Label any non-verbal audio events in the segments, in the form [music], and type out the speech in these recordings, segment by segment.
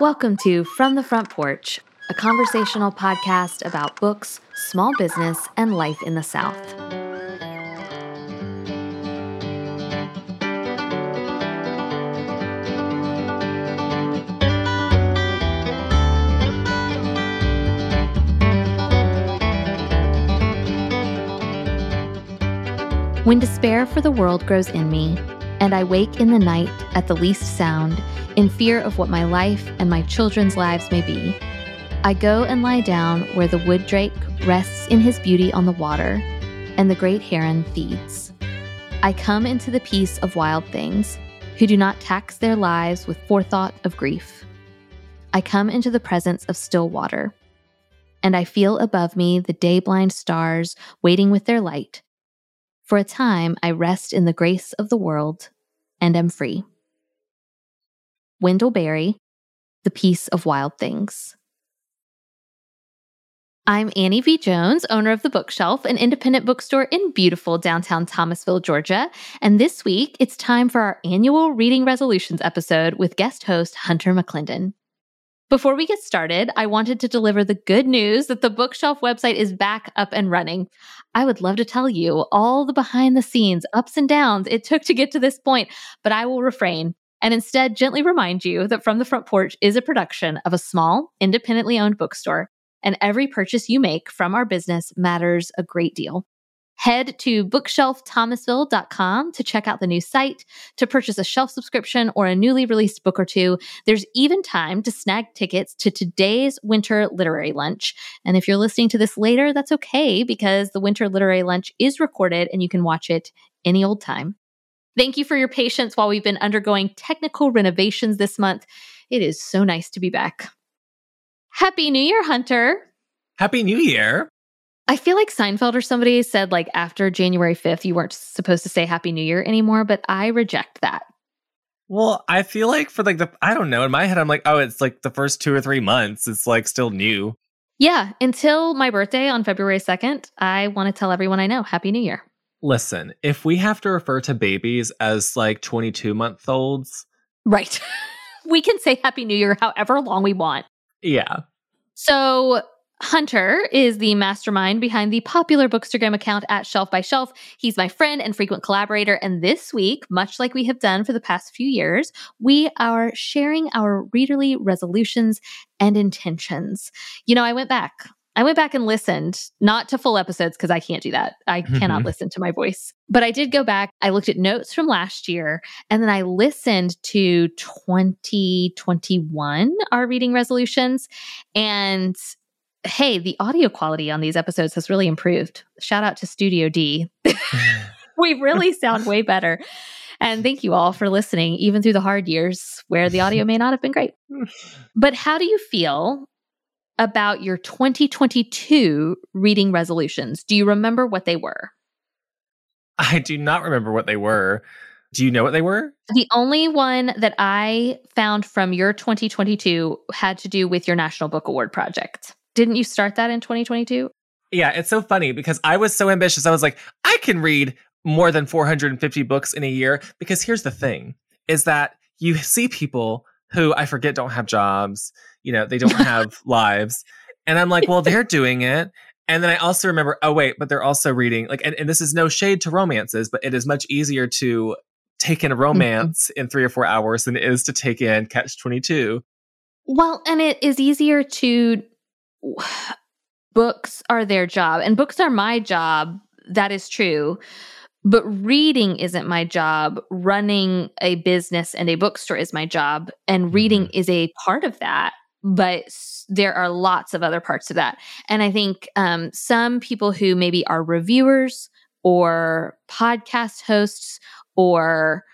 Welcome to From the Front Porch, a conversational podcast about books, small business, and life in the South. When despair for the world grows in me, and I wake in the night at the least sound, in fear of what my life and my children's lives may be, I go and lie down where the wood drake rests in his beauty on the water, and the great heron feeds. I come into the peace of wild things, who do not tax their lives with forethought of grief. I come into the presence of still water, and I feel above me the day blind stars waiting with their light. For a time, I rest in the grace of the world and am free. Wendell Berry, The Peace of Wild Things. I'm Annie B. Jones, owner of The Bookshelf, an independent bookstore in beautiful downtown Thomasville, Georgia. And this week, it's time for our annual Reading Resolutions episode with guest host Hunter McClendon. Before we get started, I wanted to deliver the good news that the Bookshelf website is back up and running. I would love to tell you all the behind the scenes ups and downs it took to get to this point, but I will refrain and instead gently remind you that From the Front Porch is a production of a small, independently owned bookstore, and every purchase you make from our business matters a great deal. Head to bookshelfthomasville.com to check out the new site, to purchase a shelf subscription or a newly released book or two. There's even time to snag tickets to today's winter literary lunch. And if you're listening to this later, that's okay because the winter literary lunch is recorded and you can watch it any old time. Thank you for your patience while we've been undergoing technical renovations this month. It is so nice to be back. Happy New Year, Hunter. Happy New Year. I feel like Seinfeld or somebody said like after January 5th, you weren't supposed to say Happy New Year anymore, but I reject that. Well, I feel like for like the, I don't know, in my head, I'm like, oh, it's like the first two or three months. It's like still new. Yeah. Until my birthday on February 2nd, I want to tell everyone I know Happy New Year. Listen, if we have to refer to babies as like 22 month olds, right. [laughs] we can say Happy New Year however long we want. Yeah. So Hunter is the mastermind behind the popular Bookstagram account at Shelf by Shelf. He's my friend and frequent collaborator. And this week, much like we have done for the past few years, we are sharing our readerly resolutions and intentions. You know, I went back. I went back and listened, not to full episodes because I can't do that. I cannot Mhm. listen to my voice. But I did go back. I looked at notes from last year and then I listened to 2021, our reading resolutions. And hey, the audio quality on these episodes has really improved. Shout out to Studio D. [laughs] we really sound way better. And thank you all for listening, even through the hard years where the audio may not have been great. [laughs] But how do you feel about your 2022 reading resolutions? Do you remember what they were? I do not remember what they were. Do you know what they were? The only one that I found from your 2022 had to do with your National Book Award project. Didn't you start that in 2022? Yeah, it's so funny because I was so ambitious. I was like, I can read more than 450 books in a year. Because here's the thing is that you see people who I forget don't have jobs, you know, they don't have [laughs] lives. And I'm like, well, they're doing it. And then I also remember, oh, wait, but they're also reading, like, and, and this is no shade to romances, but it is much easier to take in a mm-hmm. romance in three or four hours than it is to take in Catch 22. Well, and it is easier to books are their job and books are my job. That is true. But reading isn't my job. Running a business and a bookstore is my job. And reading is a part of that. But there are lots of other parts of that. And I think um, some people who maybe are reviewers or podcast hosts or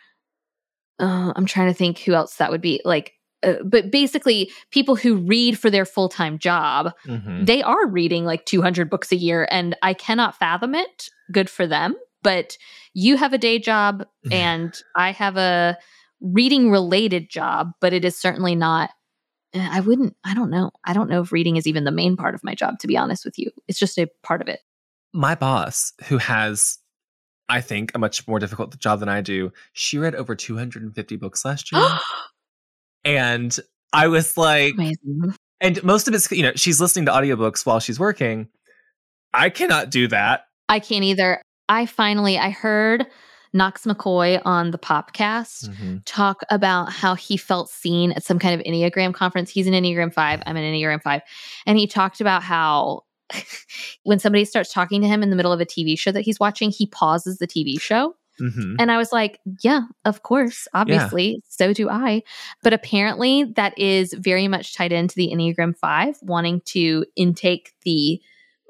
uh, I'm trying to think who else that would be like uh, but basically people who read for their full-time job Mhm. they are reading like 200 books a year and i cannot fathom it. Good for them. But you have a day job and i have a reading related job but it is certainly not eh, i wouldn't i don't know. I don't know if reading is even the main part of my job to be honest with you. It's just a part of it. My boss, who has, I think, a much more difficult job than I do, she read over 250 books last year. [gasps] [gasps] [gasps] and I was like, Amazing. and most of it's, you know, she's listening to audiobooks while she's working. I cannot do that. I can't either. I finally I heard Knox McCoy on the podcast Mm-hmm. talk about how he felt seen at some kind of Enneagram conference. He's an Enneagram 5, I'm an Enneagram 5. And he talked about how [laughs] when somebody starts talking to him in the middle of a TV show that he's watching, he pauses the TV show. Mm-hmm. And I was like, yeah, of course, obviously. So do I. But apparently, that is very much tied into the Enneagram 5, wanting to intake the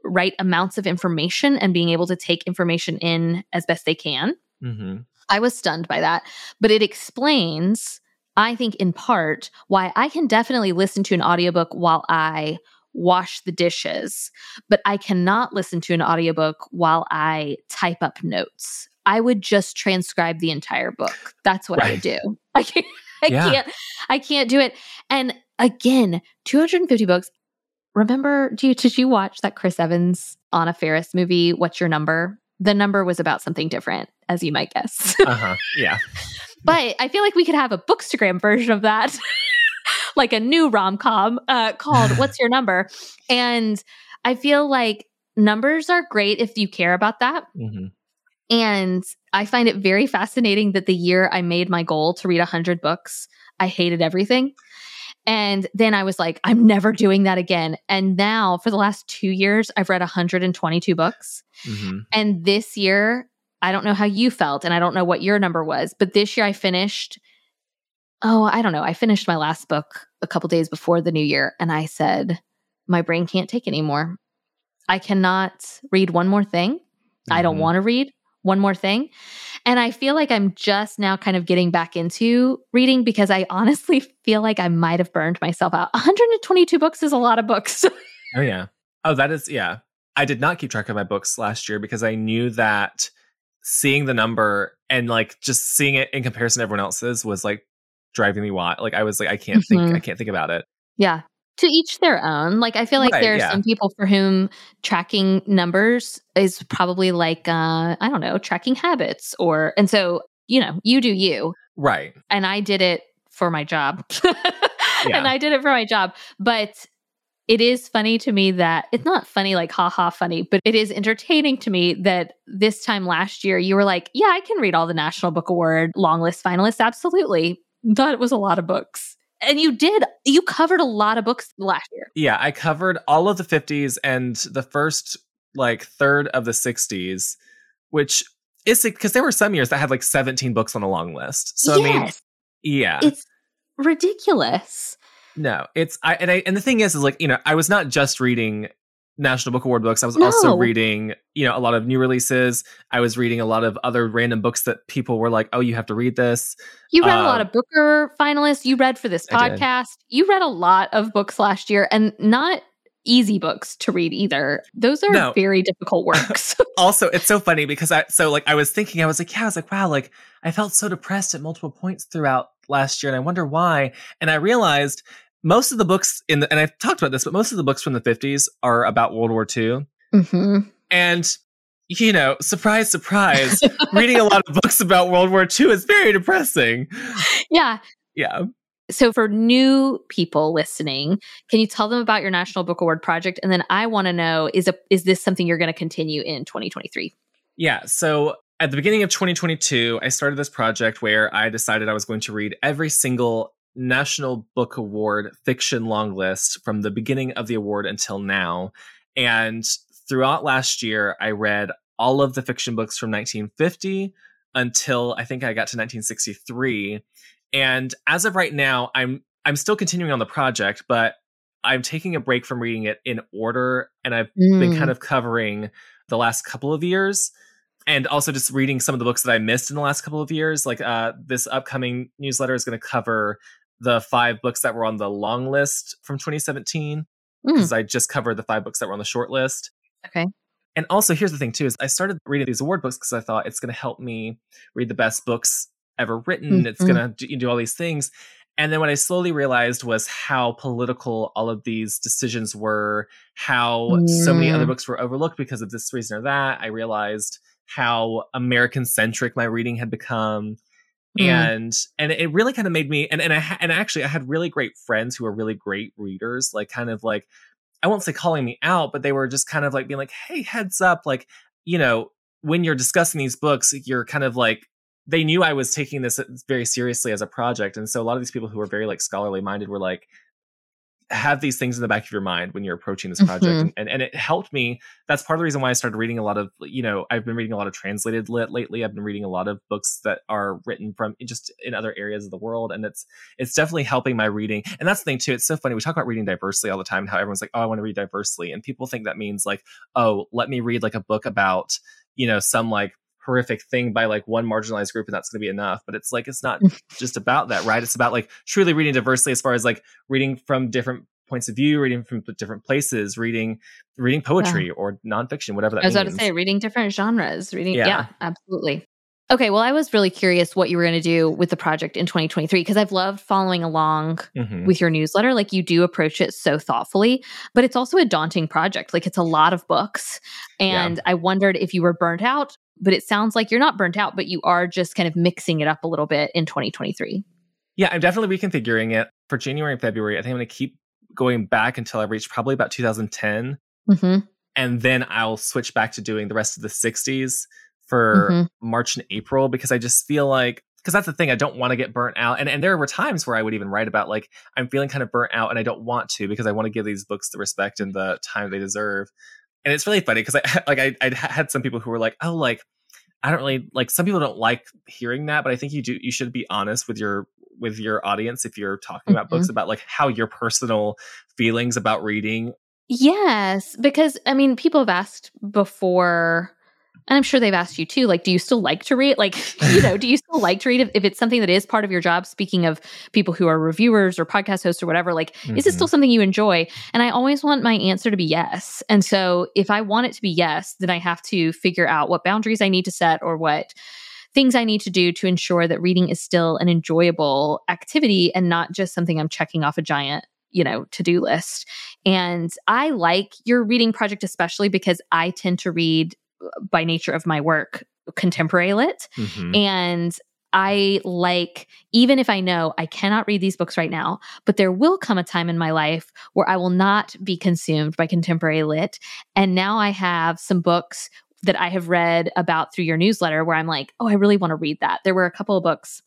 right amounts of information and being able to take information in as best they can. Mm-hmm. I was stunned by that, but it explains, I think, in part, why I can definitely listen to an audiobook while I wash the dishes, but I cannot listen to an audiobook while I type up notes. I would just transcribe the entire book. That's what I do. [laughs] I can't, I Yeah. can't, I can't do it. And again, 250 books. Remember, do you, did you watch that Chris Evans Anna Faris movie, What's Your Number? The number was about something different, as you might guess. Uh-huh. Yeah. [laughs] but I feel like we could have a bookstagram version of that, [laughs] like a new rom com uh, called What's Your Number? And I feel like numbers are great if you care about that. Mm-hmm. And I find it very fascinating that the year I made my goal to read 100 books, I hated everything. And then I was like, I'm never doing that again. And now, for the last two years, I've read 122 books. Mm-hmm. And this year, I don't know how you felt, and I don't know what your number was, but this year I finished. Oh, I don't know. I finished my last book a couple days before the new year, and I said, My brain can't take anymore. I cannot read one more thing. I don't Mhm. want to read one more thing. And I feel like I'm just now kind of getting back into reading because I honestly [laughs] feel like I might have burned myself out. [laughs] 122 books is a lot of books. [laughs] Oh yeah. Oh, that is yeah. I did not keep track of my books last year because I knew that seeing the number and like just seeing it in comparison to everyone else's was like driving me wild. Like I was like, I can't think, Mhm. I can't think about it. Yeah. To each their own. Like I feel like Right, there are yeah. some people for whom tracking numbers is probably like uh I don't know, tracking habits or and so, you know, you do you. Right. And I did it for my job. [laughs] Yeah. And I did it for my job. But it is funny to me that it's not funny like haha funny, but it is entertaining to me that this time last year you were like, Yeah, I can read all the National Book Award long list finalists. Absolutely. Thought it was a lot of books. And you did. You covered a lot of books last year. Yeah, I covered all of the 50s and the first like third of the 60s, which is because there were some years that had like 17 books on the long list. So I mean, yeah. it's ridiculous. No, it's I and I and the thing is is like, you know, I was not just reading National Book Award books. I was also reading, you know, a lot of new releases. I was reading a lot of other random books that people were like, "Oh, you have to read this." You read a lot Um, of Booker finalists. You read for this podcast. You read a lot of books last year, and not easy books to read either. Those are No. very difficult works. [laughs] Also, it's so funny because I so like I was thinking I was like, yeah, I was like, wow, like I felt so depressed at multiple points throughout last year and I wonder why. And I realized most of the books in the and I've talked about this, but most of the books from the 50s are about World War II. hmm And you know, surprise, surprise, [laughs] reading a lot of books about World War II is very depressing. Yeah. Yeah. So, for new people listening, can you tell them about your National Book Award project? And then I want to know is a, is this something you're going to continue in 2023? Yeah. So at the beginning of 2022, I started this project where I decided I was going to read every single National Book Award fiction long list from the beginning of the award until now. And throughout last year, I read all of the fiction books from 1950 until I think I got to 1963. And as of right now, I'm I'm still continuing on the project, but I'm taking a break from reading it in order and I've been kind of covering the last couple of years and also just reading some of the books that I missed in the last couple of years. Like uh, this upcoming newsletter is going to cover the five books that were on the long list from 2017 Mm. because I just covered the five books that were on the short list. Okay. And also, here's the thing too: is I started reading these award books because I thought it's going to help me read the best books ever written. It's Mhm. going to do, all these things. And then what I slowly realized was how political all of these decisions were, how so many Mm. other books were overlooked because of this reason or that. I realized how American centric my reading had become. Mm. And and it really kind of made me and and I and actually I had really great friends who were really great readers, like kind of like I won't say calling me out, but they were just kind of like being like, "Hey, heads up, like, you know, when you're discussing these books, you're kind of like they knew I was taking this very seriously as a project. And so a lot of these people who were very like scholarly minded were like, have these things in the back of your mind when you're approaching this project mm-hmm. and, and it helped me. That's part of the reason why i started reading a lot of you know i've been reading a lot of translated lit lately. I've been reading a lot of books that are written from just in other areas of the world and it's it's definitely helping my reading. And that's the thing too it's so funny we talk about reading diversely all the time how everyone's like oh i want to read diversely and people think that means like oh let me read like a book about you know some like horrific thing by like one marginalized group and that's going to be enough but it's like it's not [laughs] just about that right it's about like truly reading diversely as far as like reading from different points of view reading from different places reading reading poetry yeah. or nonfiction whatever that i was means. about to say reading different genres reading yeah, yeah absolutely Okay, well, I was really curious what you were going to do with the project in 2023 because I've loved following along mm-hmm. with your newsletter. Like you do approach it so thoughtfully, but it's also a daunting project. Like it's a lot of books. And yeah. I wondered if you were burnt out but it sounds like you're not burnt out, but you are just kind of mixing it up a little bit in 2023. Yeah, I'm definitely reconfiguring it for January and February. I think I'm going to keep going back until I reach probably about 2010. Mm-hmm. And then I'll switch back to doing the rest of the 60s for mm-hmm. March and April because I just feel like because that's the thing I don't want to get burnt out and and there were times where I would even write about like I'm feeling kind of burnt out and I don't want to because I want to give these books the respect and the time they deserve and it's really funny because I [laughs] like I I had some people who were like, oh, like I don't really like. Some people don't like hearing that, but I think you do. You should be honest with your with your audience if you're talking mm-hmm. about books mm-hmm. about like how your personal feelings about reading. Yes, because I mean, people have asked before and I'm sure they've asked you too, like, do you still like to read? Like, [laughs] you know, do you still like to read if, if, it's something that is part of your job? Speaking of people who are reviewers or podcast hosts or whatever, like, mm-hmm. is it still mm-hmm. something you enjoy? And I always want my answer to be yes. And so if I want it to be yes, then I have to figure out what boundaries I need to set or what things I need to do to ensure that reading is still an enjoyable activity and not just something I'm checking off a giant you know to-do list and i like your reading project especially because i tend to read by nature of my work contemporary lit mm-hmm. and I like, even if I know I cannot read these books right now, but there will come a time in my life where I will not be consumed by contemporary lit. And now I have some books that I have read about through your newsletter where I'm like, oh, I really want to read that. There were a couple of books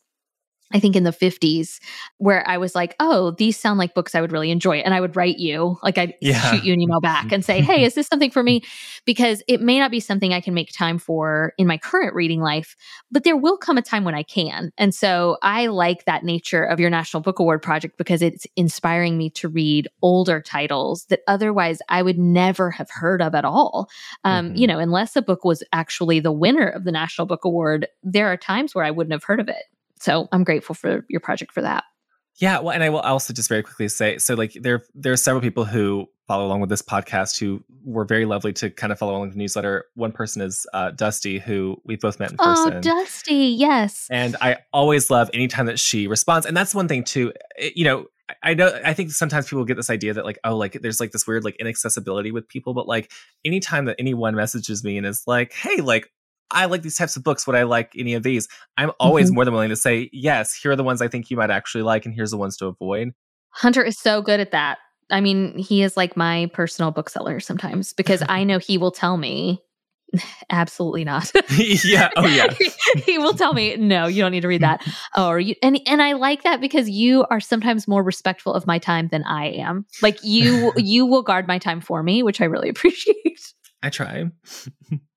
I think in the 50s, where I was like, oh, these sound like books I would really enjoy. And I would write you, like I'd yeah. shoot you an email back and say, hey, [laughs] is this something for me? Because it may not be something I can make time for in my current reading life, but there will come a time when I can. And so I like that nature of your National Book Award project because it's inspiring me to read older titles that otherwise I would never have heard of at all. Um, mm-hmm. You know, unless a book was actually the winner of the National Book Award, there are times where I wouldn't have heard of it. So I'm grateful for your project for that. Yeah, well, and I will also just very quickly say, so like there there are several people who follow along with this podcast who were very lovely to kind of follow along with the newsletter. One person is uh, Dusty, who we both met in oh, person. Oh, Dusty, yes. And I always love anytime that she responds, and that's one thing too. It, you know, I know I think sometimes people get this idea that like oh like there's like this weird like inaccessibility with people but like anytime that anyone messages me and is like hey like I like these types of books. Would I like any of these? I'm always mm-hmm. more than willing to say, yes, here are the ones I think you might actually like, and here's the ones to avoid. Hunter is so good at that. I mean, he is like my personal bookseller sometimes because I [laughs] know he will tell me, [sighs] absolutely not. [laughs] yeah. Oh, yeah. [laughs] he will tell me, no, you don't need to read that. or you, and and I like that because you are sometimes more respectful of my time than I am. Like you, you will guard my time for me, which I really appreciate. I try.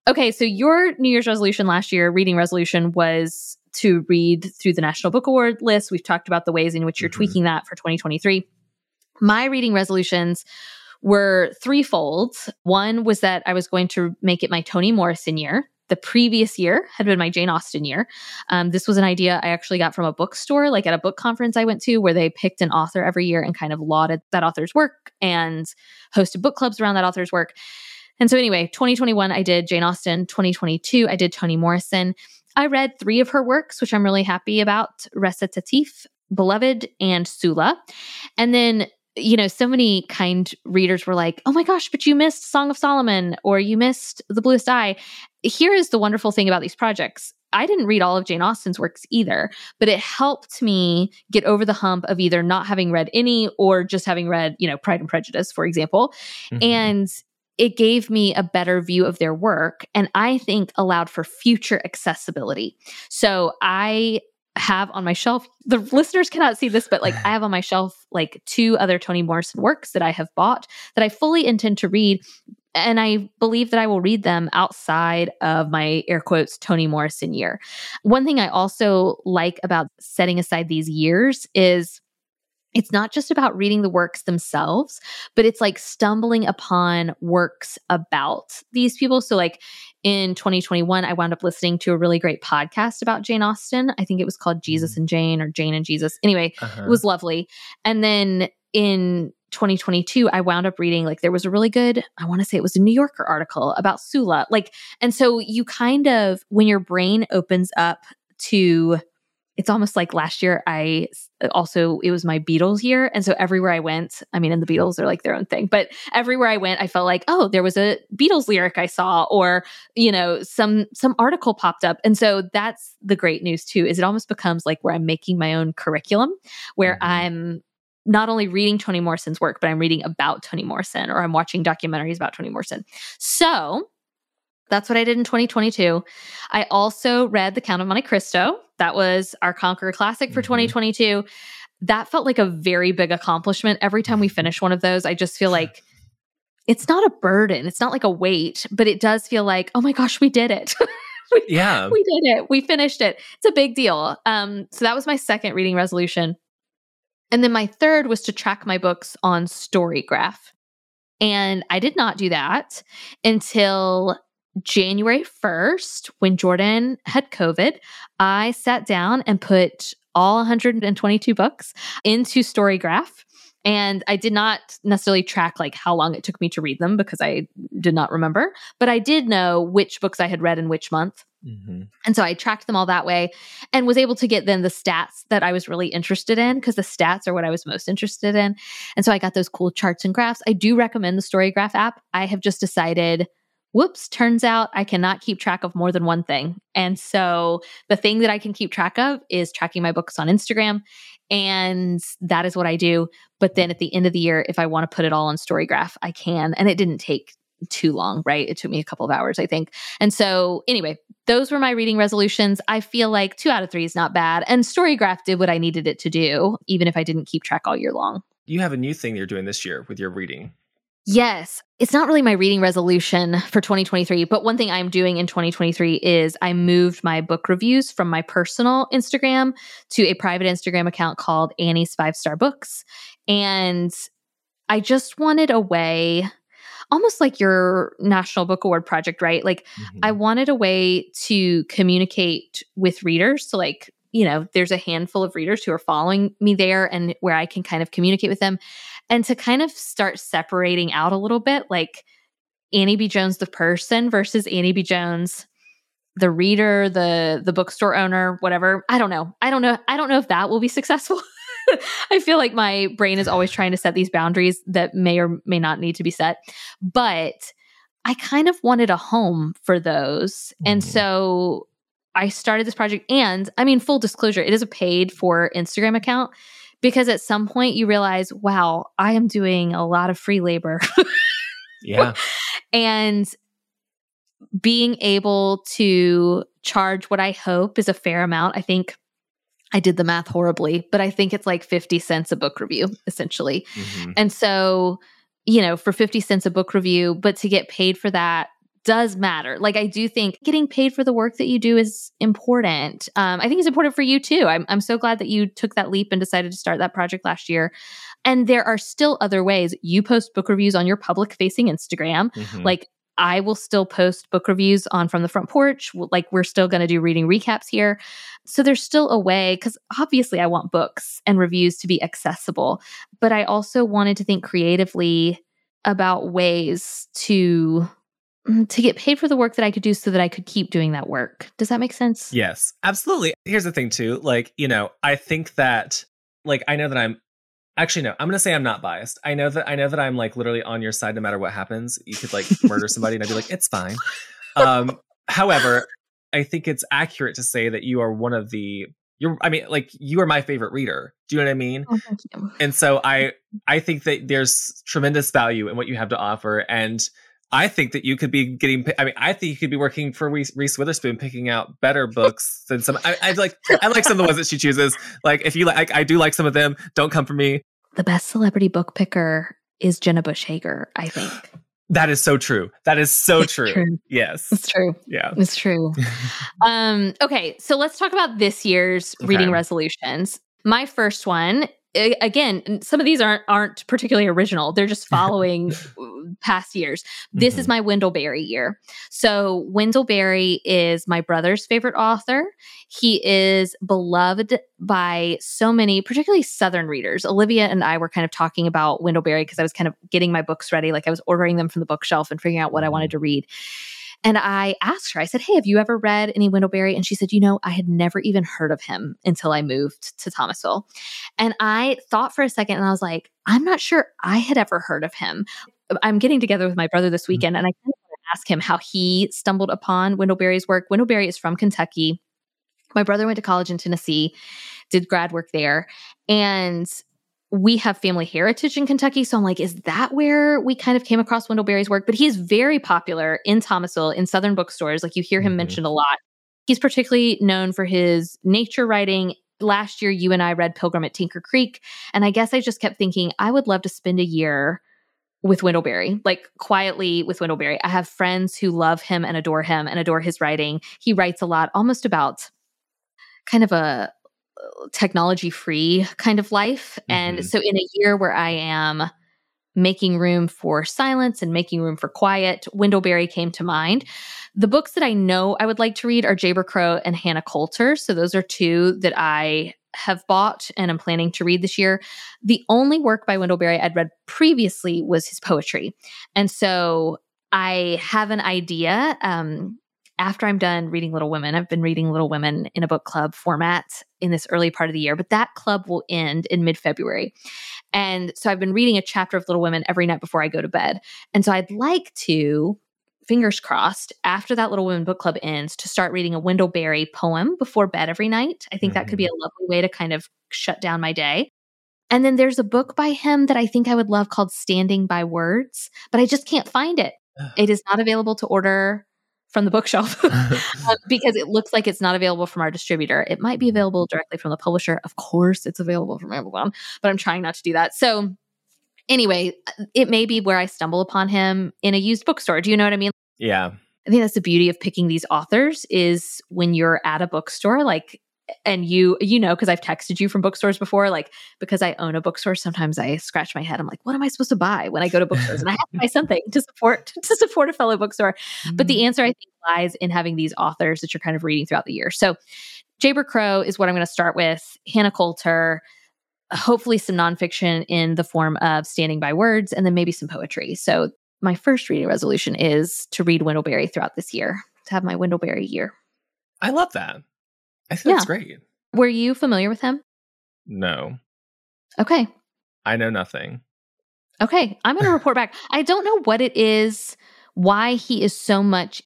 Okay, so your New Year's resolution last year, reading resolution, was to read through the National Book Award list. We've talked about the ways in which you're mm-hmm. tweaking that for 2023. My reading resolutions were threefold. One was that I was going to make it my Toni Morrison year. The previous year had been my Jane Austen year. Um, this was an idea I actually got from a bookstore, like at a book conference I went to, where they picked an author every year and kind of lauded that author's work and hosted book clubs around that author's work. And so, anyway, 2021, I did Jane Austen. 2022, I did Toni Morrison. I read three of her works, which I'm really happy about Recitatif, Beloved, and Sula. And then, you know, so many kind readers were like, oh my gosh, but you missed Song of Solomon or you missed The Bluest Eye. Here is the wonderful thing about these projects I didn't read all of Jane Austen's works either, but it helped me get over the hump of either not having read any or just having read, you know, Pride and Prejudice, for example. Mm-hmm. And it gave me a better view of their work and I think allowed for future accessibility. So I have on my shelf the listeners cannot see this but like i have on my shelf like two other toni morrison works that i have bought that i fully intend to read and I believe that I will read them outside of my air quotes Toni Morrison year. One thing I also like about setting aside these years is it's not just about reading the works themselves, but it's like stumbling upon works about these people. So, like in 2021, I wound up listening to a really great podcast about Jane Austen. I think it was called Jesus mm-hmm. and Jane or Jane and Jesus. Anyway, uh-huh. it was lovely. And then in 2022 i wound up reading like there was a really good i want to say it was a new yorker article about sula like and so you kind of when your brain opens up to it's almost like last year i also it was my beatles year and so everywhere i went i mean and the beatles are like their own thing but everywhere i went i felt like oh there was a beatles lyric i saw or you know some some article popped up and so that's the great news too is it almost becomes like where i'm making my own curriculum where mm-hmm. i'm not only reading Toni Morrison's work, but I'm reading about Toni Morrison or I'm watching documentaries about Toni Morrison. So that's what I did in 2022. I also read The Count of Monte Cristo. That was our Conquer a Classic for mm-hmm. 2022. That felt like a very big accomplishment. Every time we finish one of those, I just feel like it's not a burden. It's not like a weight, but it does feel like, oh my gosh, we did it. [laughs] we, yeah. [laughs] We did it. We finished it. It's a big deal. Um, so that was my second reading resolution. And then my third was to track my books on Storygraph. And I did not do that until January 1st, when Jordan had COVID. I sat down and put all 122 books into Storygraph. And I did not necessarily track like how long it took me to read them because I did not remember, but I did know which books I had read in which month. Mm-hmm. And so I tracked them all that way and was able to get then the stats that I was really interested in because the stats are what I was most interested in. And so I got those cool charts and graphs. I do recommend the Storygraph app. I have just decided, whoops, turns out I cannot keep track of more than one thing. And so the thing that I can keep track of is tracking my books on Instagram. And that is what I do. But then at the end of the year, if I want to put it all on Storygraph, I can. And it didn't take too long, right? It took me a couple of hours, I think. And so, anyway, those were my reading resolutions. I feel like two out of three is not bad. And Storygraph did what I needed it to do, even if I didn't keep track all year long. You have a new thing you're doing this year with your reading. Yes. It's not really my reading resolution for 2023, but one thing I'm doing in 2023 is I moved my book reviews from my personal Instagram to a private Instagram account called Annie's Five Star Books. And I just wanted a way almost like your National Book Award project, right? Like mm-hmm. I wanted a way to communicate with readers. So like, you know, there's a handful of readers who are following me there and where I can kind of communicate with them and to kind of start separating out a little bit like Annie B. Jones the person versus Annie B. Jones the reader, the the bookstore owner, whatever. I don't know. I don't know. I don't know if that will be successful. [laughs] I feel like my brain is always trying to set these boundaries that may or may not need to be set. But I kind of wanted a home for those. Mm-hmm. And so I started this project. And I mean, full disclosure, it is a paid for Instagram account because at some point you realize, wow, I am doing a lot of free labor. [laughs] yeah. And being able to charge what I hope is a fair amount. I think I did the math horribly, but I think it's like 50 cents a book review, essentially. Mm-hmm. And so, you know, for 50 cents a book review, but to get paid for that does matter. Like, I do think getting paid for the work that you do is important. Um, I think it's important for you too. I'm, I'm so glad that you took that leap and decided to start that project last year. And there are still other ways. You post book reviews on your public facing Instagram. Mm-hmm. Like, I will still post book reviews on From the Front Porch. Like, we're still going to do reading recaps here. So, there's still a way, because obviously, I want books and reviews to be accessible. But I also wanted to think creatively about ways to to get paid for the work that I could do so that I could keep doing that work. Does that make sense? Yes, absolutely. Here's the thing too, like, you know, I think that like I know that I'm Actually, no. I'm gonna say I'm not biased. I know that I know that I'm like literally on your side no matter what happens. You could like murder somebody and I'd be like, it's fine. [laughs] Um, however, I think it's accurate to say that you are one of the you're I mean like you are my favorite reader. Do you know what I mean? Oh, thank you. And so I I think that there's tremendous value in what you have to offer and I think that you could be getting. I mean, I think you could be working for Reese, Reese Witherspoon, picking out better books [laughs] than some. I, I like. I like some of the ones that she chooses. Like, if you like, I, I do like some of them. Don't come for me. The best celebrity book picker is Jenna Bush Hager. I think [gasps] That is so true. That is so true. true. Yes. it's true. Yeah. It's true. [laughs] um, okay, so let's talk about this year's reading resolutions. My first one, again, some of these aren't aren't particularly original. They're just [laughs] following uh, past years. This is my Wendell Berry year. So Wendell Berry is my brother's favorite author. He is beloved by so many, particularly Southern readers. Olivia and I were kind of talking about Wendell Berry because I was kind of getting my books ready. Like I was ordering them from the bookshelf and figuring out what I wanted to read. And I asked her, I said, Hey, have you ever read any Wendell Berry? And she said, You know, I had never even heard of him until I moved to Thomasville. And I thought for a second and I was like, I'm not sure I had ever heard of him. I'm getting together with my brother this mm-hmm. weekend and I kind of want to ask him how he stumbled upon Wendell Berry's work. Wendell Berry is from Kentucky. My brother went to college in Tennessee, did grad work there. And we have family heritage in Kentucky. So I'm like, is that where we kind of came across Wendell Berry's work? But he is very popular in Thomasville in Southern bookstores. Like you hear him Mhm. mentioned a lot. He's particularly known for his nature writing. Last year, you and I read Pilgrim at Tinker Creek. And I guess I just kept thinking, I would love to spend a year with Wendell Berry, like quietly with Wendell Berry. I have friends who love him and adore him and adore his writing. He writes a lot, almost about kind of a technology free kind of life. And Mhm. so, in a year where I am making room for silence and making room for quiet, Wendell Berry came to mind. The books that I know I would like to read are Jayber Crow and Hannah Coulter. So, those are two that I have bought and I'm planning to read this year. The only work by Wendell Berry I'd read previously was his poetry. And so I have an idea. Um, after I'm done reading Little Women, I've been reading Little Women in a book club format in this early part of the year, but that club will end in mid February. And so I've been reading a chapter of Little Women every night before I go to bed. And so I'd like to, fingers crossed, after that Little Women book club ends, to start reading a Wendell Berry poem before bed every night. I think that could be mm-hmm. a lovely way to kind of shut down my day. And then there's a book by him that I think I would love called Standing by Words, but I just can't find it. It is not available to order from the bookshelf [laughs] uh, because it looks like it's not available from our distributor. It might be available directly from the publisher. Of course, it's available from Amazon, but I'm trying not to do that. So, anyway, it may be where I stumble upon him in a used bookstore. Do you know what I mean? yeah. I think that's the beauty of picking these authors is when you're at a bookstore, like, and you, you know, because I've texted you from bookstores before, like, because I own a bookstore, sometimes I scratch my head. I'm like, what am I supposed to buy when I go to bookstores? And I have to buy something to support, [laughs] to support a fellow bookstore. But the mm-hmm. answer, I think, lies in having these authors that you're kind of reading throughout the year. So, Jayber Crow is what I'm going to start with. Hannah Coulter, hopefully some nonfiction in the form of Standing by Words, and then maybe some poetry. So, my first reading resolution is to read Wendell Berry throughout this year, to have my Wendell Berry year. I love that. I think Yeah. that's great. Were you familiar with him? No, Okay. I know nothing. Okay. I'm going to report back. I don't know what it is, why he is so much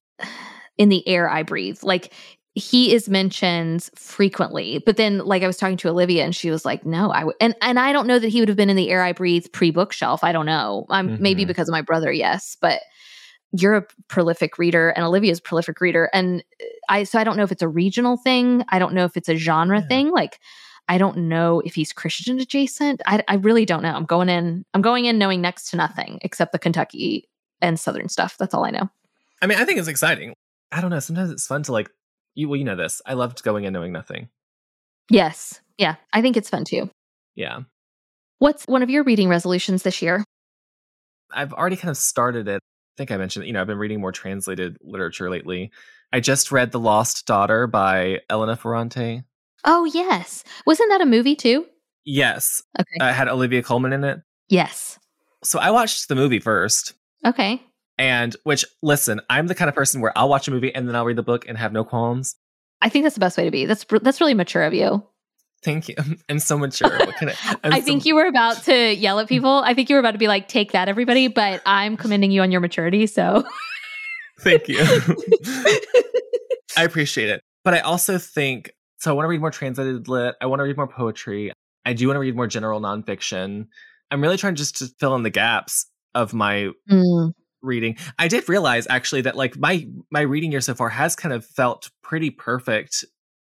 in the air I breathe. Like, he is mentioned frequently, but then, like I was talking to Olivia, and she was like, "No, I would," and and I don't know that he would have been in the air I breathe pre bookshelf. I don't know. I'm maybe Mhm. because of my brother, yes, but you're a prolific reader, and Olivia's a prolific reader, and I so I don't know if it's a regional thing. I don't know if it's a genre Yeah. thing. Like, I don't know if he's Christian adjacent. I I really don't know. I'm going in. I'm going in knowing next to nothing except the Kentucky and Southern stuff. That's all I know. I mean, I think it's exciting. I don't know. Sometimes it's fun to like you. Well, you know this. I loved going in knowing nothing. Yes, yeah, I think it's fun too. Yeah, What's one of your reading resolutions this year? I've already kind of started it. I think I mentioned. You know, I've been reading more translated literature lately. I just read *The Lost Daughter* by Elena Ferrante. Oh, yes. Wasn't that a movie too? Yes, Okay. uh, had Olivia Colman in it. yes. So I watched the movie first. Okay. And which, listen, I'm the kind of person where I'll watch a movie and then I'll read the book and have no qualms. I think that's the best way to be. That's that's really mature of you. Thank you. [laughs] I'm so mature. What can I? [laughs] I'm I so- think you were about to yell at people. I think you were about to be like, "Take that, everybody!" But I'm commending you on your maturity. So, [laughs] Thank you. I appreciate it. But I also think so I want to read more translated lit. I want to read more poetry. I do want to read more general nonfiction. I'm really trying just to fill in the gaps of my Mm. reading. I did realize actually that like my my reading year so far has kind of felt pretty perfect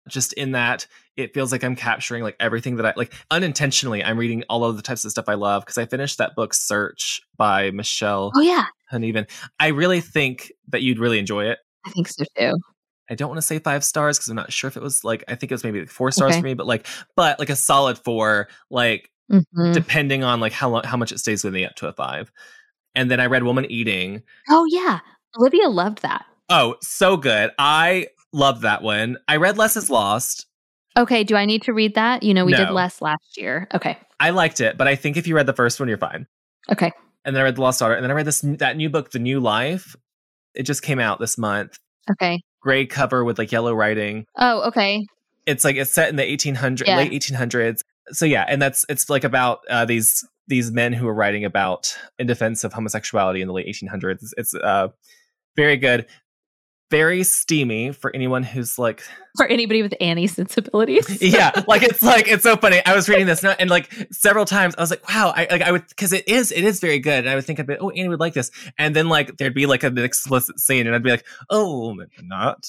just in that it feels like I'm capturing like everything that I like unintentionally I'm reading all of the types of stuff I love because I finished that book Search by Michelle Oh yeah, Huneven. I really think that you'd really enjoy it. I think so too. I don't want to say five stars because I'm not sure if it was like I think it was maybe like four stars Okay. for me, but like but like a solid four, like Mhm. depending on like how long how much it stays with me up to a five. And then I read Woman Eating. Oh yeah, Olivia loved that. Oh, so good. I love that one. I read Less is Lost. Okay, do I need to read that? You know, we did less last year. Okay, I liked it, but I think if you read the first one, you're fine. okay. And then I read The Lost Daughter, and then I read this that new book, The New Life. It just came out this month. Okay. Gray cover with like yellow writing. Oh, okay. It's like it's set in the 1800 Yeah. late 1800s. So yeah, and that's it's like about uh, these these men who are writing about in defense of homosexuality in the late 1800s. It's, it's uh very good, very steamy for anyone who's like For anybody with Annie sensibilities. [laughs] yeah [laughs] like it's like it's so funny i was reading this and, and like several times i was like wow i like i would because it is it is very good and i would think i'd be oh annie would like this and then like there'd be like an explicit scene and i'd be like oh not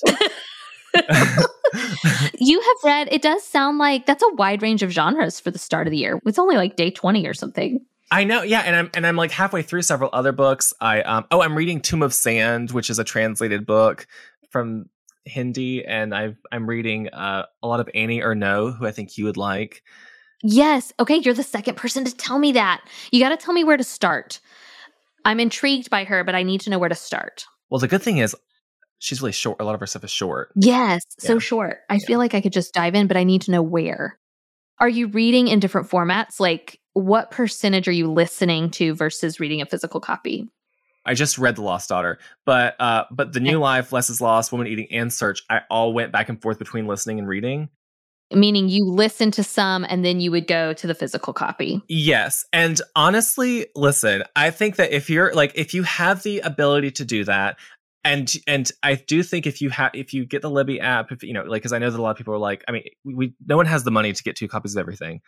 [laughs] you have read. It does sound like that's a wide range of genres for the start of the year. It's only like day twenty or something. I know yeah and i'm and i'm like halfway through several other books i um oh i'm reading tomb of sand which is a translated book from hindi and i've i'm reading uh a lot of annie Ernaux, who i think you would like Yes. Okay, you're the second person to tell me that. You got to tell me where to start. I'm intrigued by her, but I need to know where to start. well the good thing is she's really short a lot of her stuff is short Yes, so short. I feel like I could just dive in, but I need to know where. Are you reading in different formats? Like, what percentage are you listening to versus reading a physical copy? I just read The Lost Daughter, but uh, but the new life, Less is Lost, Woman Eating, and Search, I all went back and forth between listening and reading. Meaning you listen to some and then you would go to the physical copy. Yes, and honestly, listen, I think that if you're like if you have the ability to do that, and and I do think if you have if you get the Libby app, if you know, like because I know that a lot of people are like, I mean, we, no one has the money to get two copies of everything,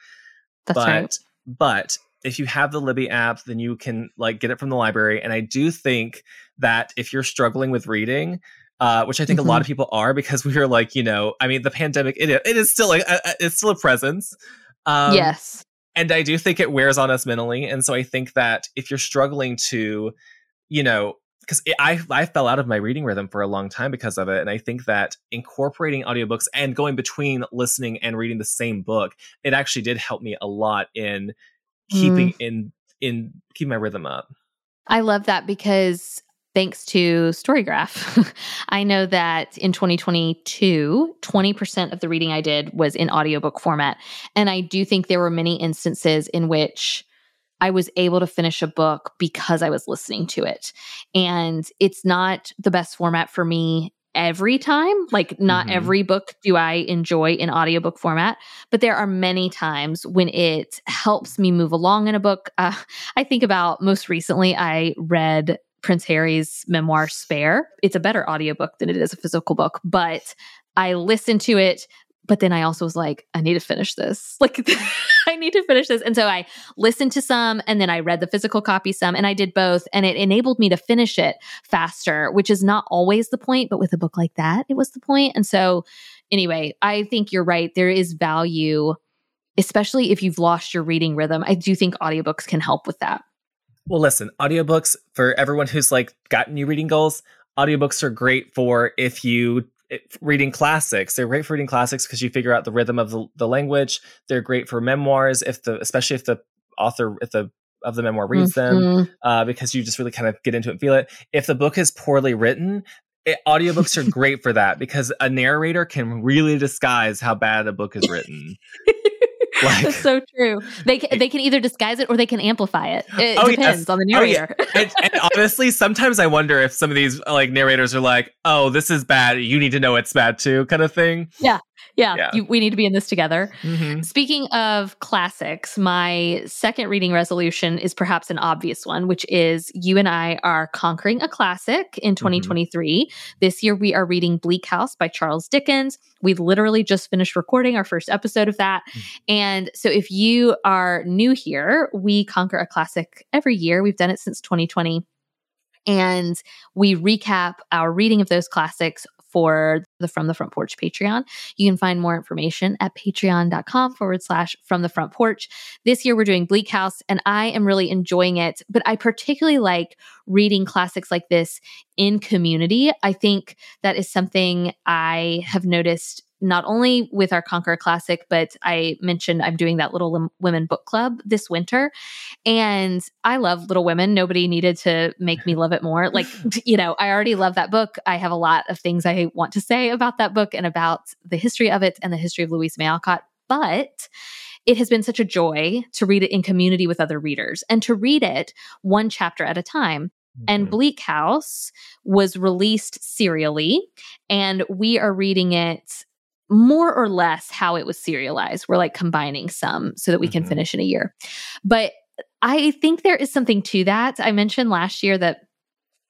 That's but right. But if you have the Libby app, then you can like get it from the library. And I do think that if you're struggling with reading, uh, which I think a lot of people are, because [laughs] we are like, you know, I mean, the pandemic it, it is still like it's still a presence. Um, yes. and I do think it wears on us mentally. And so I think that if you're struggling to, you know, because I I fell out of my reading rhythm for a long time because of it, and I think that incorporating audiobooks and going between listening and reading the same book, it actually did help me a lot in keeping mm. in in keeping my rhythm up. I love that because thanks to Storygraph, [laughs] I know that in 2022, 20% of the reading I did was in audiobook format. And I do think there were many instances in which I was able to finish a book because I was listening to it. And it's not the best format for me every time. Like, not Mhm. every book do I enjoy in audiobook format, but there are many times when it helps me move along in a book. [laughs] Uh, I think about most recently, I read Prince Harry's memoir, Spare. It's a better audiobook than it is a physical book, but I listened to it. But then I also was like, I need to finish this. [laughs] Like, [laughs] need to finish this. And so I listened to some and then I read the physical copy some and I did both. And it enabled me to finish it faster, which is not always the point. But with a book like that, it was the point. And so, anyway, I think you're right. There is value, especially if you've lost your reading rhythm. I do think audiobooks can help with that. Well, listen, audiobooks for everyone who's like got new reading goals, audiobooks are great for if you it- reading classics. They're great for reading classics because you figure out the rhythm of the, the language. They're great for memoirs if the especially if the author if the of the memoir reads them Mhm. uh, because you just really kind of get into it and feel it. If the book is poorly written, it, audiobooks are great for that because a narrator can really disguise how bad a book is written. [laughs] [laughs] Like- That's so true. They can, they can either disguise it or they can amplify it. It Oh, yes. depends on the Oh, yeah. narrator. [laughs] and, and honestly, sometimes I wonder if some of these like narrators are like, "Oh, this is bad. You need to know it's bad too," kind of thing. Yeah, Yeah. You, we need to be in this together. Mhm. Speaking of classics, my second reading resolution is perhaps an obvious one, which is you and I are conquering a classic in 2023. This year we are reading Bleak House by Charles Dickens. We literally just finished recording our first episode of that. Mm. And so if you are new here, we conquer a classic every year. We've done it since 2020. And we recap our reading of those classics for the From the Front Porch Patreon. You can find more information at patreon.com forward slash from the front porch. This year we're doing Bleak House and I am really enjoying it, but I particularly like reading classics like this in community. I think that is something I have noticed not only with our Conquer Classic, but I mentioned I'm doing that Little Women book club this winter. And I love Little Women. Nobody needed to make me love it more. [laughs] Like, you know, I already love that book. I have a lot of things I want to say about that book and about the history of it and the history of Louisa May Alcott. But it has been such a joy to read it in community with other readers and to read it one chapter at a time. And Mhm. Bleak House was released serially, and we are reading it more or less how it was serialized. We're like combining some so that we can Mhm. finish in a year. But I think there is something to that. I mentioned last year that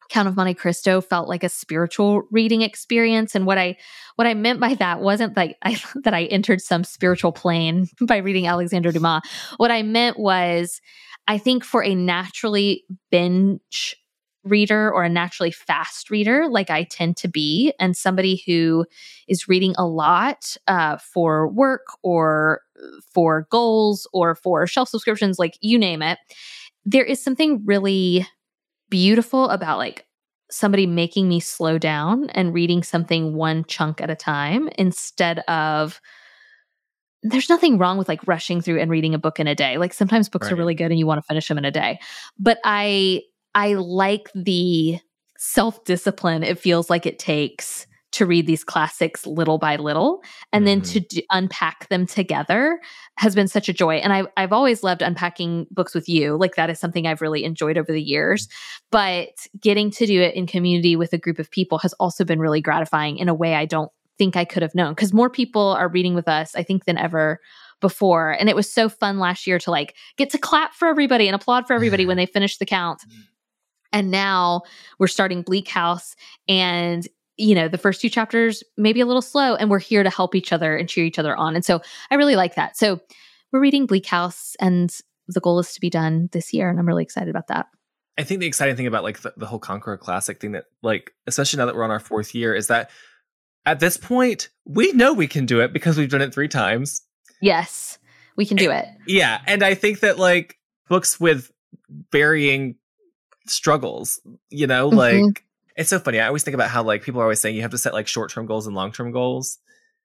Count of Monte Cristo felt like a spiritual reading experience and what I what I meant by that wasn't like I [laughs] that I entered some spiritual plane [laughs] by reading Alexander Dumas. What I meant was I think for a naturally binge reader or a naturally fast reader like I tend to be and somebody who is reading a lot uh, for work or for goals or for shelf subscriptions like you name it there is something really beautiful about like somebody making me slow down and reading something one chunk at a time instead of there's nothing wrong with like rushing through and reading a book in a day. Like sometimes books are really good and you want to finish them in a day. But I I like the self-discipline it feels like it takes to read these classics little by little and then Mhm. to d- unpack them together has been such a joy. And I've, I've always loved unpacking books with you. Like that is something i've really enjoyed over the years. But getting to do it in community with a group of people has also been really gratifying in a way i don't think i could have known. Because more people are reading with us i think than ever before. And it was so fun last year to like get to clap for everybody and applaud for everybody when they finished the count and now we're starting bleak house and you know the first two chapters maybe a little slow and we're here to help each other and cheer each other on. And so i really like that. So we're reading bleak house and the goal is to be done this year and i'm really excited about that. I think the exciting thing about like the, the whole Conquer a Classic thing that like especially now that we're on our fourth year is that at this point we know we can do it because we've done it three times. yes we can do it. Yeah, and I think that like books with varying struggles, you know, Mhm. like it's so funny. I always think about how like people are always saying you have to set like short-term goals and long-term goals.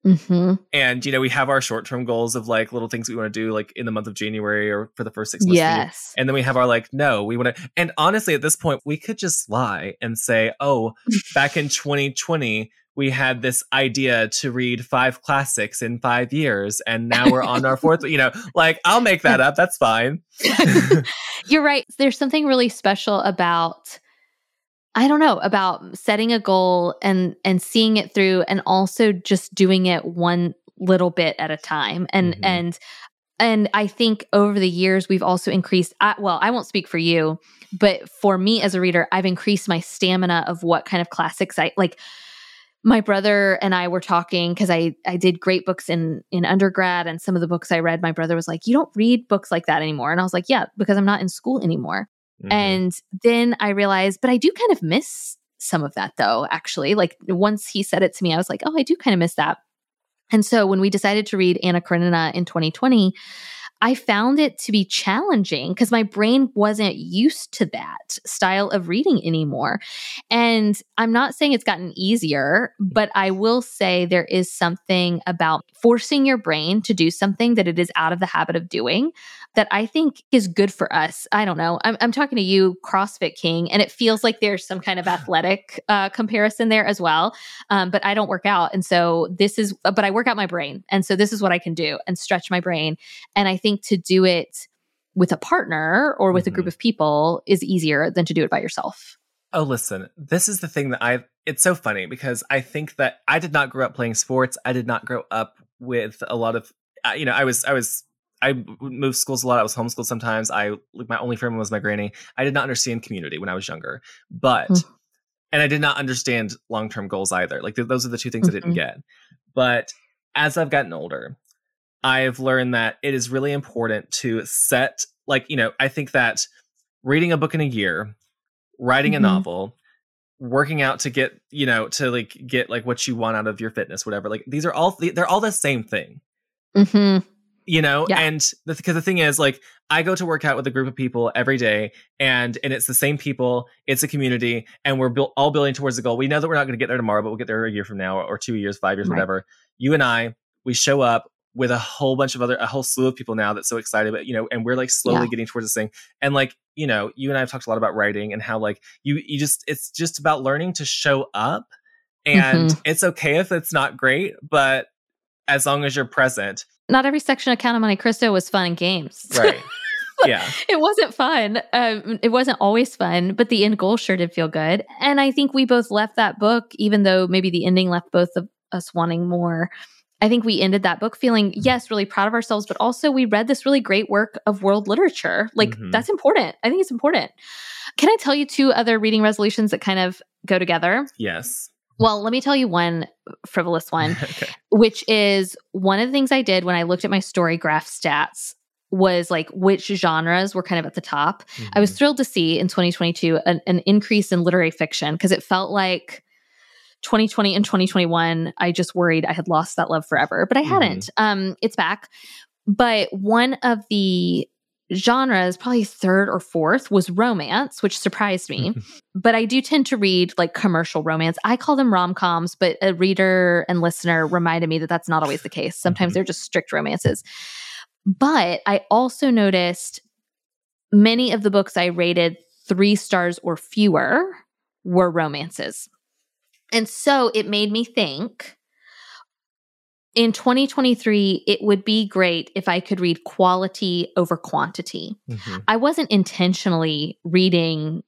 hmm And you know, we have our short-term goals of like little things we want to do like in the month of January or for the first 6 months. yes And then we have our like, no, we want to. And honestly, at this point, we could just lie and say, oh, back in 2020, we had this idea to read five classics in five years. And now we're on our fourth, you know, like I'll make that up. That's fine. [laughs] [laughs] You're right. There's something really special about I don't know, about setting a goal and and seeing it through and also just doing it one little bit at a time. And Mhm. and and I think over the years we've also increased I, well, I won't speak for you, but for me as a reader, I've increased my stamina of what kind of classics I like my brother and I were talking because I I did great books in in undergrad and some of the books I read, my brother was like, "You don't read books like that anymore," and I was like, "Yeah, because I'm not in school anymore." Mhm. And then I realized, but I do kind of miss some of that though. Actually, like once he said it to me, I was like, "Oh, I do kind of miss that." And so when we decided to read Anna Karenina in 2020, I found it to be challenging because my brain wasn't used to that style of reading anymore. And I'm not saying it's gotten easier, but I will say there is something about forcing your brain to do something that it is out of the habit of doing that I think is good for us. I don't know. I'm, I'm talking to you, CrossFit King, and it feels like there's some kind of [sighs] athletic uh, comparison there as well. Um, but I don't work out. And so this is, but I work out my brain. And so this is what I can do and stretch my brain. And I think to do it with a partner or with a group Mhm. of people is easier than to do it by yourself. Oh, listen, this is the thing that I, it's so funny because I think that I did not grow up playing sports. I did not grow up with a lot of uh, you know I was I was I moved schools a lot. I was homeschooled sometimes. I like my only friend was my granny. I did not understand community when I was younger, but mm. and I did not understand long term goals either. Like th- those are the two things mm-hmm. I didn't get. But as I've gotten older, I've learned that it is really important to set like you know I think that reading a book in a year, writing mm-hmm. a novel, working out to get you know to like get like what you want out of your fitness, whatever. Like these are all they're all the same thing. Mm-hmm you know yeah. and because the, the thing is like i go to work out with a group of people every day and and it's the same people it's a community and we're built all building towards the goal we know that we're not going to get there tomorrow but we'll get there a year from now or two years five years right. whatever you and i we show up with a whole bunch of other a whole slew of people now that's so excited but you know and we're like slowly yeah. getting towards this thing and like you know you and i have talked a lot about writing and how like you you just it's just about learning to show up and mm-hmm. it's okay if it's not great but as long as you're present not every section of Count of Monte Cristo was fun and games. Right. [laughs] Yeah. it wasn't fun. Um, it wasn't always fun, but the end goal sure did feel good. And I think we both left that book, even though maybe the ending left both of us wanting more. I think we ended that book feeling, yes, really proud of ourselves, but also we read this really great work of world literature. Like, mm-hmm. that's important. I think it's important. Can I tell you two other reading resolutions that kind of go together? Yes. Well, let me tell you one frivolous [laughs] one, okay. which is one of the things I did when I looked at my StoryGraph stats was like which genres were kind of at the top. Mm-hmm. I was mm-hmm. thrilled to see in 2022 an, an increase in literary fiction because it felt like 2020 and 2021 I just worried I had lost that love forever, but I mm-hmm. hadn't. Um it's back. But one of the genres, probably third or fourth, was romance, which surprised me. [laughs] but I do tend to read like commercial romance. I call them rom coms, but a reader and listener reminded me that that's not always the case. Sometimes mm-hmm. they're just strict romances. But I also noticed many of the books I rated three stars or fewer were romances. And so it made me think in 2023, it would be great if I could read quality over quantity. Mm-hmm. I wasn't intentionally reading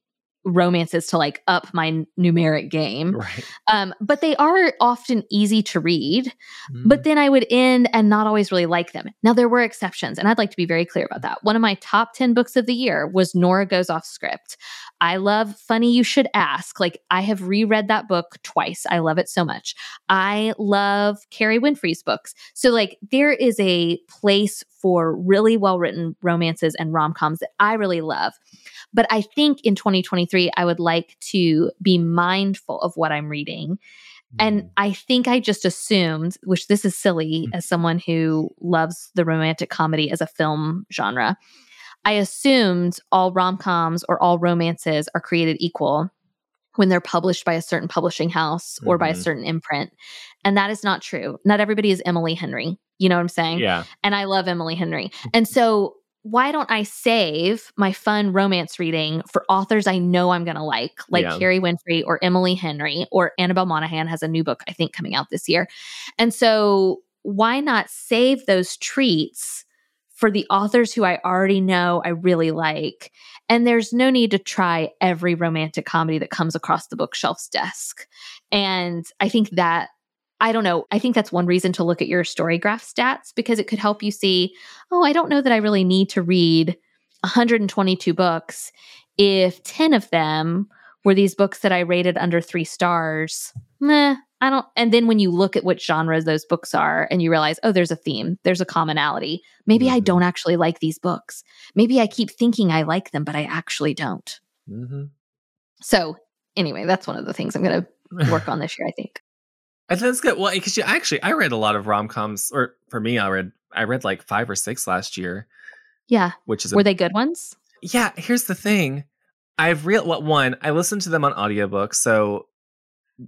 romances to like up my numeric game. Right. Um, but they are often easy to read. Mm. But then I would end and not always really like them. Now, there were exceptions, and I'd like to be very clear about that. One of my top 10 books of the year was Nora Goes Off Script. I love Funny You Should Ask. Like, I have reread that book twice. I love it so much. I love Kerry Winfrey's books. So, like, there is a place for really well written romances and rom coms that I really love. But I think in 2023, I would like to be mindful of what I'm reading. And mm-hmm. I think I just assumed, which this is silly mm. as someone who loves the romantic comedy as a film genre. I assumed all rom coms or all romances are created equal when they're published by a certain publishing house or mm-hmm. by a mm-hmm. certain imprint. And that is not true. Not everybody is Emily Henry. You know what I'm saying? Yeah. And I love Emily Henry. And so why don't I save my fun romance reading for authors I know I'm going to like, like yeah. Kerry Winfrey or Emily Henry or Annabelle Monaghan has a new book, I think, coming out this year. And so why not save those treats for the authors who I already know I really like. And there's no need to try every romantic comedy that comes across the bookshelf's desk. And I think that, I don't know, I think that's one reason to look at your StoryGraph stats because it could help you see, oh, I don't know that I really need to read 122 books if 10 of them were these books that I rated under three stars. Meh, I don't. And then when you look at what genres those books are and you realize, oh, there's a theme, there's a commonality. Maybe mm-hmm. I don't actually like these books. Maybe I keep thinking I like them, but I actually don't. Mm-hmm. So, anyway, that's one of the things I'm going to work on this year, I think. [laughs] I think that's good. Well, because actually, I read a lot of rom coms, or for me, I read I read like five or six last year. Yeah, which is were a, they good ones? Yeah. Here's the thing. I've real what one I listened to them on audiobook, so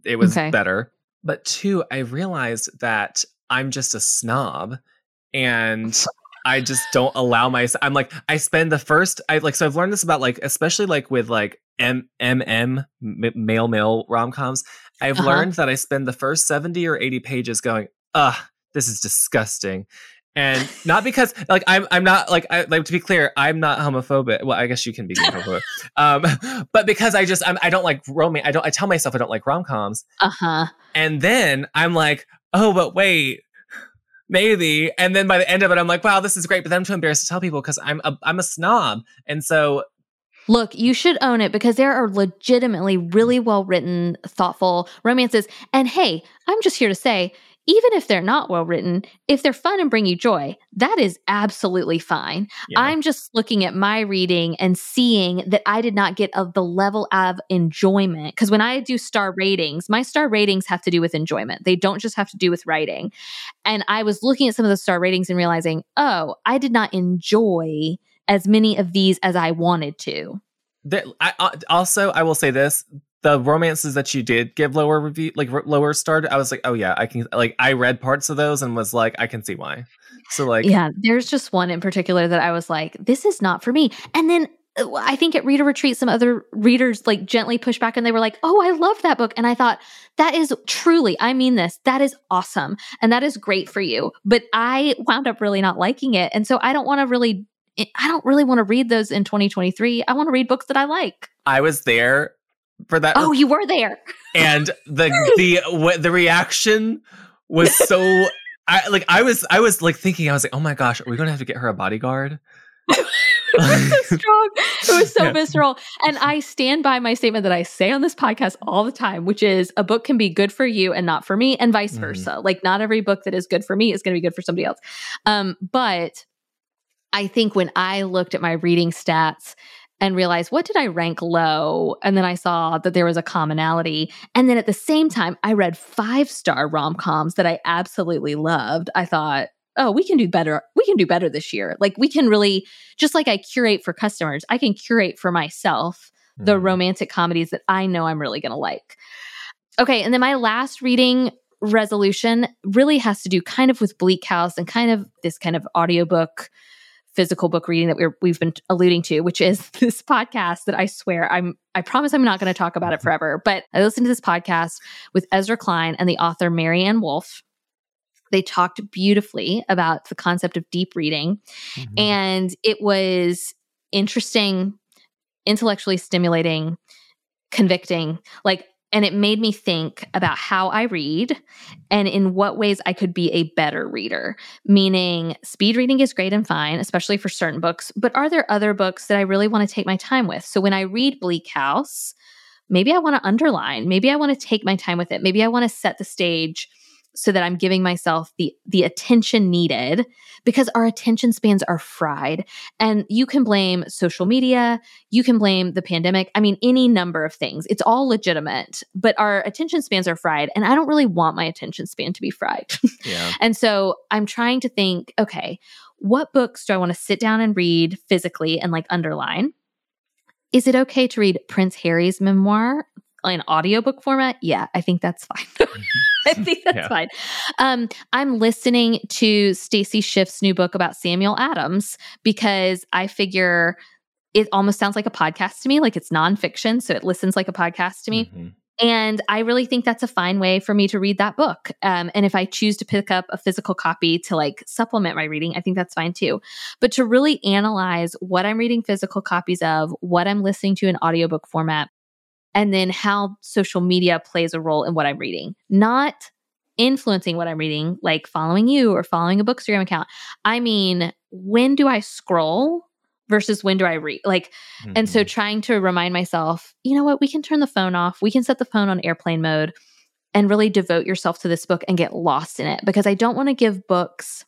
it was okay. better. But two, I realized that I'm just a snob and [laughs] I just don't allow myself. I'm like, I spend the first, I like, so I've learned this about like, especially like with like M M M male male rom coms. I've uh-huh. learned that I spend the first 70 or 80 pages going, ugh, this is disgusting and not because like I'm I'm not like I, like to be clear I'm not homophobic. Well, I guess you can be homophobic, [laughs] um, but because I just I'm, I do not like romance. I don't I tell myself I don't like rom coms. Uh huh. And then I'm like, oh, but wait, maybe. And then by the end of it, I'm like, wow, this is great. But then I'm too embarrassed to tell people because I'm a, I'm a snob. And so Look, you should own it because there are legitimately really well written, thoughtful romances. And hey, I'm just here to say, even if they're not well written, if they're fun and bring you joy, that is absolutely fine. Yeah. I'm just looking at my reading and seeing that I did not get of the level of enjoyment. Because when I do star ratings, my star ratings have to do with enjoyment. They don't just have to do with writing. And I was looking at some of the star ratings and realizing, oh, I did not enjoy as many of these as I wanted to. There, I, uh, also, I will say this: the romances that you did give lower review, like lower star, I was like, oh yeah, I can. Like, I read parts of those and was like, I can see why. So like, yeah, there's just one in particular that I was like, this is not for me. And then uh, I think at Reader Retreat, some other readers like gently pushed back and they were like, oh, I love that book. And I thought, that is truly, I mean this, that is awesome. And that is great for you. But I wound up really not liking it. And so I don't want to really I don't really want to read those in 2023. I want to read books that I like. I was there for that. Oh, you were there. and the the what the reaction was so I like I was I was like thinking I was like, "Oh my gosh, are we going to have to get her a bodyguard?" [laughs] it was so strong. It was so yeah. visceral. And I stand by my statement that I say on this podcast all the time, which is a book can be good for you and not for me, and vice mm. versa. Like, not every book that is good for me is going to be good for somebody else. Um, but I think when I looked at my reading stats and realized what did I rank low? And then I saw that there was a commonality. And then at the same time, I read five star rom coms that I absolutely loved. I thought, oh, we can do better. We can do better this year. Like we can really, just like I curate for customers, I can curate for myself mm. the mm-hmm. romantic comedies that I know I'm really going to like. Okay. And then my last reading resolution really has to do kind of with Bleak House and kind of this kind of audiobook physical book reading that we have been alluding to, which is [laughs] this podcast that I swear I'm, I promise I'm not going to talk about it [laughs] forever. But I listened to this podcast with Ezra Klein and the author Maryanne Wolf. They talked beautifully about the concept of deep reading. Mm-hmm. And it was interesting, intellectually stimulating, convicting. Like, and it made me think about how I read and in what ways I could be a better reader. Meaning, speed reading is great and fine, especially for certain books, but are there other books that I really want to take my time with? So when I read Bleak House, maybe I want to underline, maybe I want to take my time with it, maybe I want to set the stage so that I'm giving myself the the attention needed because our attention spans are fried. And you can blame social media, you can blame the pandemic. I mean any number of things. It's all legitimate, but our attention spans are fried and I don't really want my attention span to be fried. [laughs] Yeah. and so I'm trying to think, okay, what books do I want to sit down and read physically and like underline? Is it okay to read Prince Harry's memoir in audiobook format, yeah, I think that's fine. [laughs] Mm-hmm. I think that's yeah. fine. Um, I'm listening to Stacy Schiff's new book about Samuel Adams because I figure it almost sounds like a podcast to me, like it's nonfiction. So it listens like a podcast to me. Mm-hmm. And I really think that's a fine way for me to read that book. Um, and if I choose to pick up a physical copy to like supplement my reading, I think that's fine too. But to really analyze what I'm reading physical copies of, what I'm listening to in audiobook format, and then how social media plays a role in what I'm reading, not influencing what I'm reading, like following you or following a Bookstagram account. I mean, when do I scroll versus when do I read? Like, mm-hmm. and so mm-hmm. trying to remind myself, you know what, we can turn the phone off, we can set the phone on airplane mode and really devote yourself to this book and get lost in it because I don't want to give books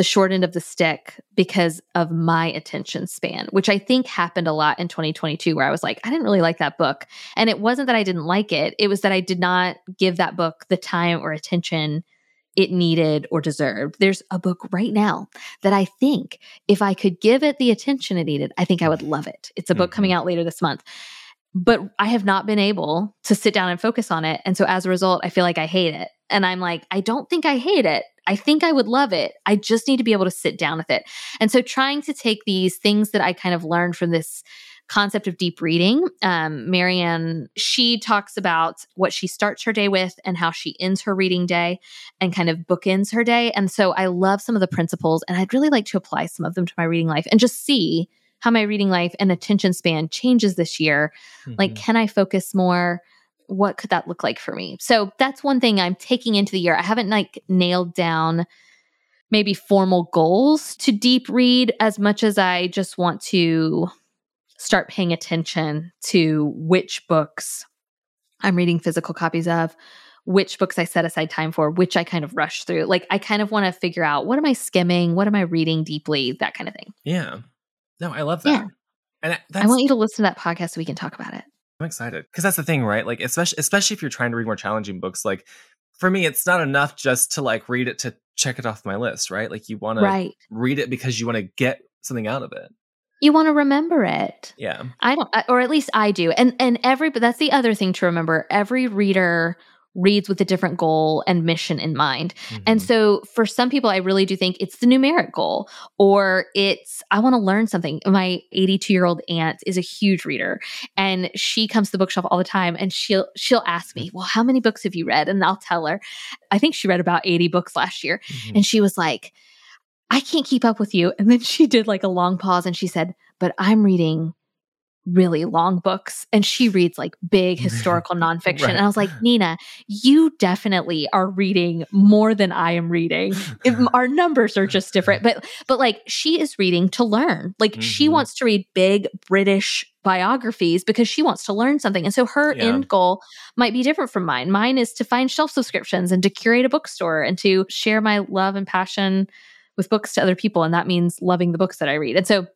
the short end of the stick because of my attention span, which I think happened a lot in 2022, where I was like, I didn't really like that book. And it wasn't that I didn't like it, it was that I did not give that book the time or attention it needed or deserved. There's a book right now that I think if I could give it the attention it needed, I think I would love it. It's a book mm-hmm. coming out later this month. But I have not been able to sit down and focus on it. And so as a result, I feel like I hate it. And I'm like, I don't think I hate it. I think I would love it. I just need to be able to sit down with it. And so trying to take these things that I kind of learned from this concept of deep reading. Um, Maryanne, she talks about what she starts her day with and how she ends her reading day and kind of bookends her day. And so I love some of the principles and I'd really like to apply some of them to my reading life and just see how my reading life and attention span changes this year. Mm-hmm. Like, can I focus more? What could that look like for me? So that's one thing I'm taking into the year. I haven't like nailed down maybe formal goals to deep read as much as I just want to start paying attention to which books I'm reading physical copies of, which books I set aside time for, which I kind of rush through. Like I kind of want to figure out what am I skimming, what am I reading deeply, that kind of thing. Yeah. No, I love that. Yeah. And I want you to listen to that podcast so we can talk about it. I'm excited because that's the thing, right? Like, especially especially if you're trying to read more challenging books. Like, for me, it's not enough just to like read it to check it off my list, right? Like, you want right. to read it because you want to get something out of it. You want to remember it. Yeah. I don't, uh, or at least I do. And and every, but that's the other thing to remember. Every reader reads with a different goal and mission in mind. Mm-hmm. And so for some people, I really do think it's the numeric goal or it's, I want to learn something. My 82 year old aunt is a huge reader and she comes to the bookshelf all the time and she'll, she'll ask me, well, how many books have you read? And I'll tell her, I think she read about 80 books last year. Mm-hmm. And she was like, I can't keep up with you. And then she did like a long pause and she said, but I'm reading really long books and she reads like big [laughs] historical nonfiction. right. And I was like, [laughs] Nina, you definitely are reading more than I am reading. our numbers are just different. But but like she is reading to learn. Like mm-hmm. she wants to read big British biographies because she wants to learn something. And so her yeah. end goal might be different from mine. Mine is to find shelf subscriptions and to curate a bookstore and to share my love and passion with books to other people. And that means loving the books that I read. And so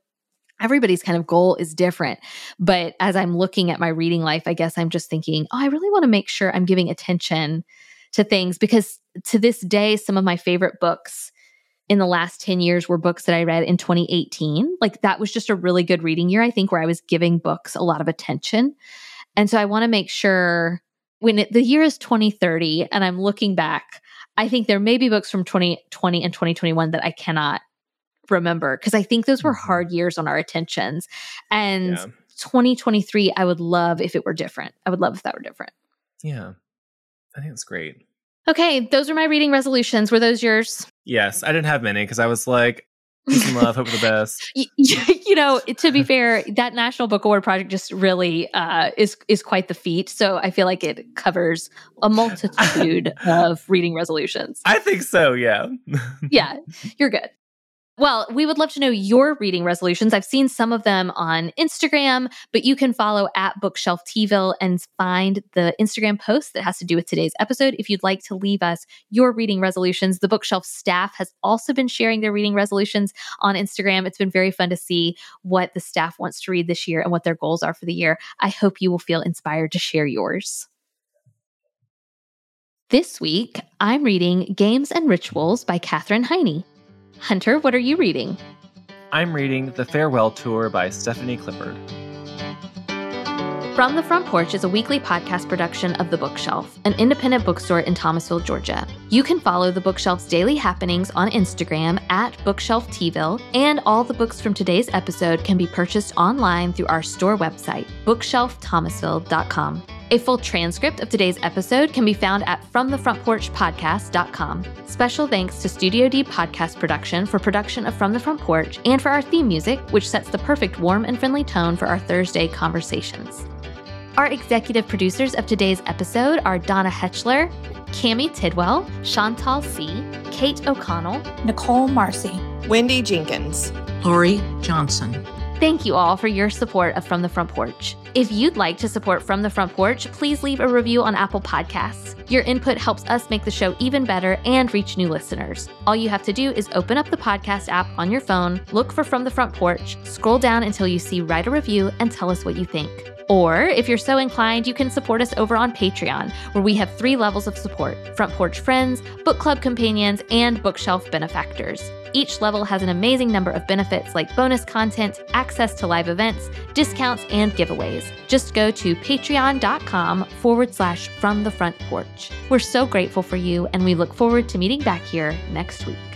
everybody's kind of goal is different. But as I'm looking at my reading life, I guess I'm just thinking, oh, I really want to make sure I'm giving attention to things because to this day, some of my favorite books in the last 10 years were books that I read in 2018. Like that was just a really good reading year, I think, where I was giving books a lot of attention. And so I want to make sure when it, the year is 2030 and I'm looking back, I think there may be books from 2020 and 2021 that I cannot remember because I think those were mm-hmm. hard years on our attentions. And yeah. 2023, I would love if it were different. I would love if that were different. Yeah. I think it's great. Okay, those are my reading resolutions. Were those yours? Yes, I didn't have many because I was like, [laughs] peace and love, hope for the best. you, [laughs] you know, to be fair, that National Book Award project just really uh, is is quite the feat. So I feel like it covers a [laughs] multitude of reading resolutions. I think so. Yeah. yeah, you're good. Well, we would love to know your reading resolutions. I've seen some of them on Instagram, but you can follow at Bookshelf Tville and find the Instagram post that has to do with today's episode. If you'd like to leave us your reading resolutions, the Bookshelf staff has also been sharing their reading resolutions on Instagram. It's been very fun to see what the staff wants to read this year and what their goals are for the year. I hope you will feel inspired to share yours. This week, I'm reading Games and Rituals by Katherine Heiny. Hunter, what are you reading? I'm reading The Farewell Tour by Stephanie Clifford. From the Front Porch is a weekly podcast production of The Bookshelf, an independent bookstore in Thomasville, Georgia. You can follow The Bookshelf's daily happenings on Instagram at Bookshelf Tville, and all the books from today's episode can be purchased online through our store website, bookshelfthomasville.com. A full transcript of today's episode can be found at FromTheFrontPorchPodcast.com. Special thanks to Studio D Podcast Production for production of From the Front Porch and for our theme music, which sets the perfect warm and friendly tone for our Thursday conversations. Our executive producers of today's episode are Donna Hetchler, Cami Tidwell, Chantal C., Kate O'Connell, Nicole Marcy, Wendy Jenkins, Lori Johnson. Thank you all for your support of From the Front Porch. If you'd like to support From the Front Porch, please leave a review on Apple Podcasts. Your input helps us make the show even better and reach new listeners. All you have to do is open up the podcast app on your phone, look for From the Front Porch, scroll down until you see Write a Review, and tell us what you think. Or, if you're so inclined, you can support us over on Patreon, where we have three levels of support Front Porch Friends, Book Club Companions, and Bookshelf Benefactors. Each level has an amazing number of benefits like bonus content, access to live events, discounts, and giveaways. Just go to patreon.com forward slash from the front porch. We're so grateful for you, and we look forward to meeting back here next week.